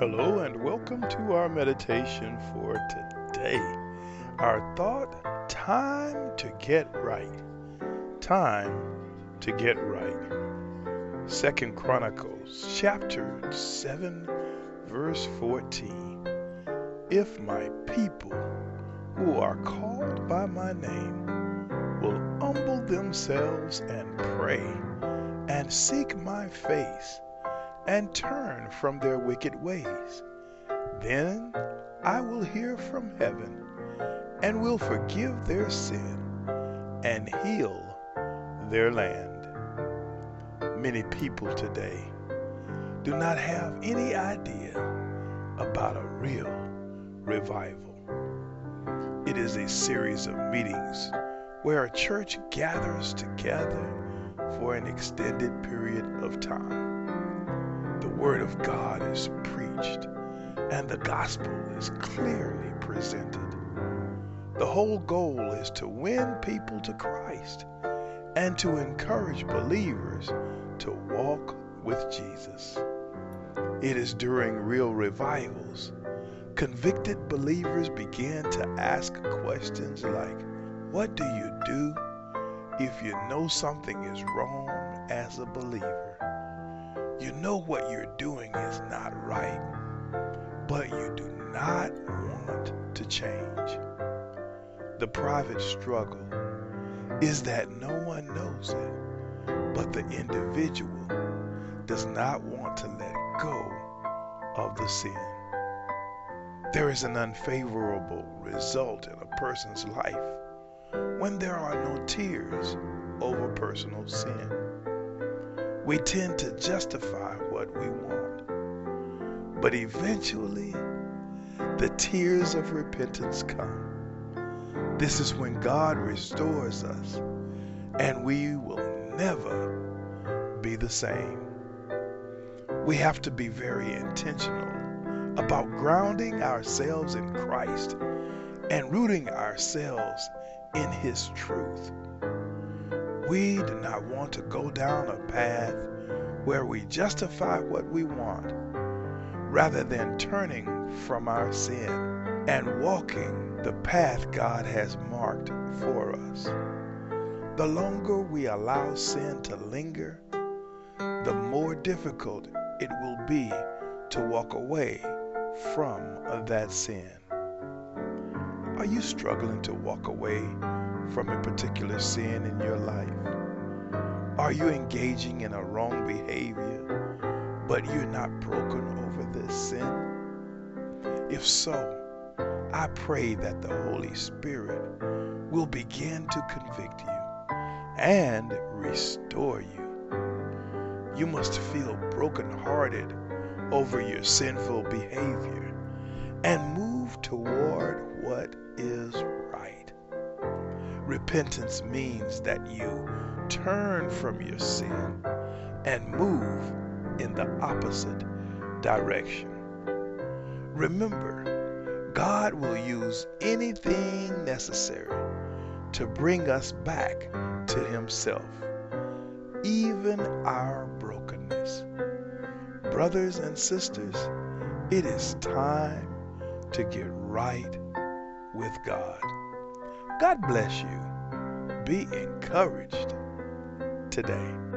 Hello and welcome to our meditation for today. Our thought time to get right. Time to get right. Second Chronicles chapter 7 verse 14. If my people who are called by my name will humble themselves and pray and seek my face and turn from their wicked ways. Then I will hear from heaven and will forgive their sin and heal their land. Many people today do not have any idea about a real revival. It is a series of meetings where a church gathers together for an extended period of time Word of God is preached and the gospel is clearly presented. The whole goal is to win people to Christ and to encourage believers to walk with Jesus. It is during real revivals convicted believers begin to ask questions like, What do you do if you know something is wrong as a believer? You know what you're doing is not right, but you do not want to change. The private struggle is that no one knows it, but the individual does not want to let go of the sin. There is an unfavorable result in a person's life when there are no tears over personal sin we tend to justify what we want. But eventually, the tears of repentance come. This is when God restores us, and we will never be the same. We have to be very intentional about grounding ourselves in Christ and rooting ourselves in His truth. We do not want to go down a path where we justify what we want rather than turning from our sin and walking the path God has marked for us. The longer we allow sin to linger, the more difficult it will be to walk away from that sin. Are you struggling to walk away from a particular sin in your life? Are you engaging in a wrong behavior, but you're not broken over this sin? If so, I pray that the Holy Spirit will begin to convict you and restore you. You must feel brokenhearted over your sinful behavior and move toward Repentance means that you turn from your sin and move in the opposite direction. Remember, God will use anything necessary to bring us back to Himself, even our brokenness. Brothers and sisters, it is time to get right with God. God bless you. Be encouraged today.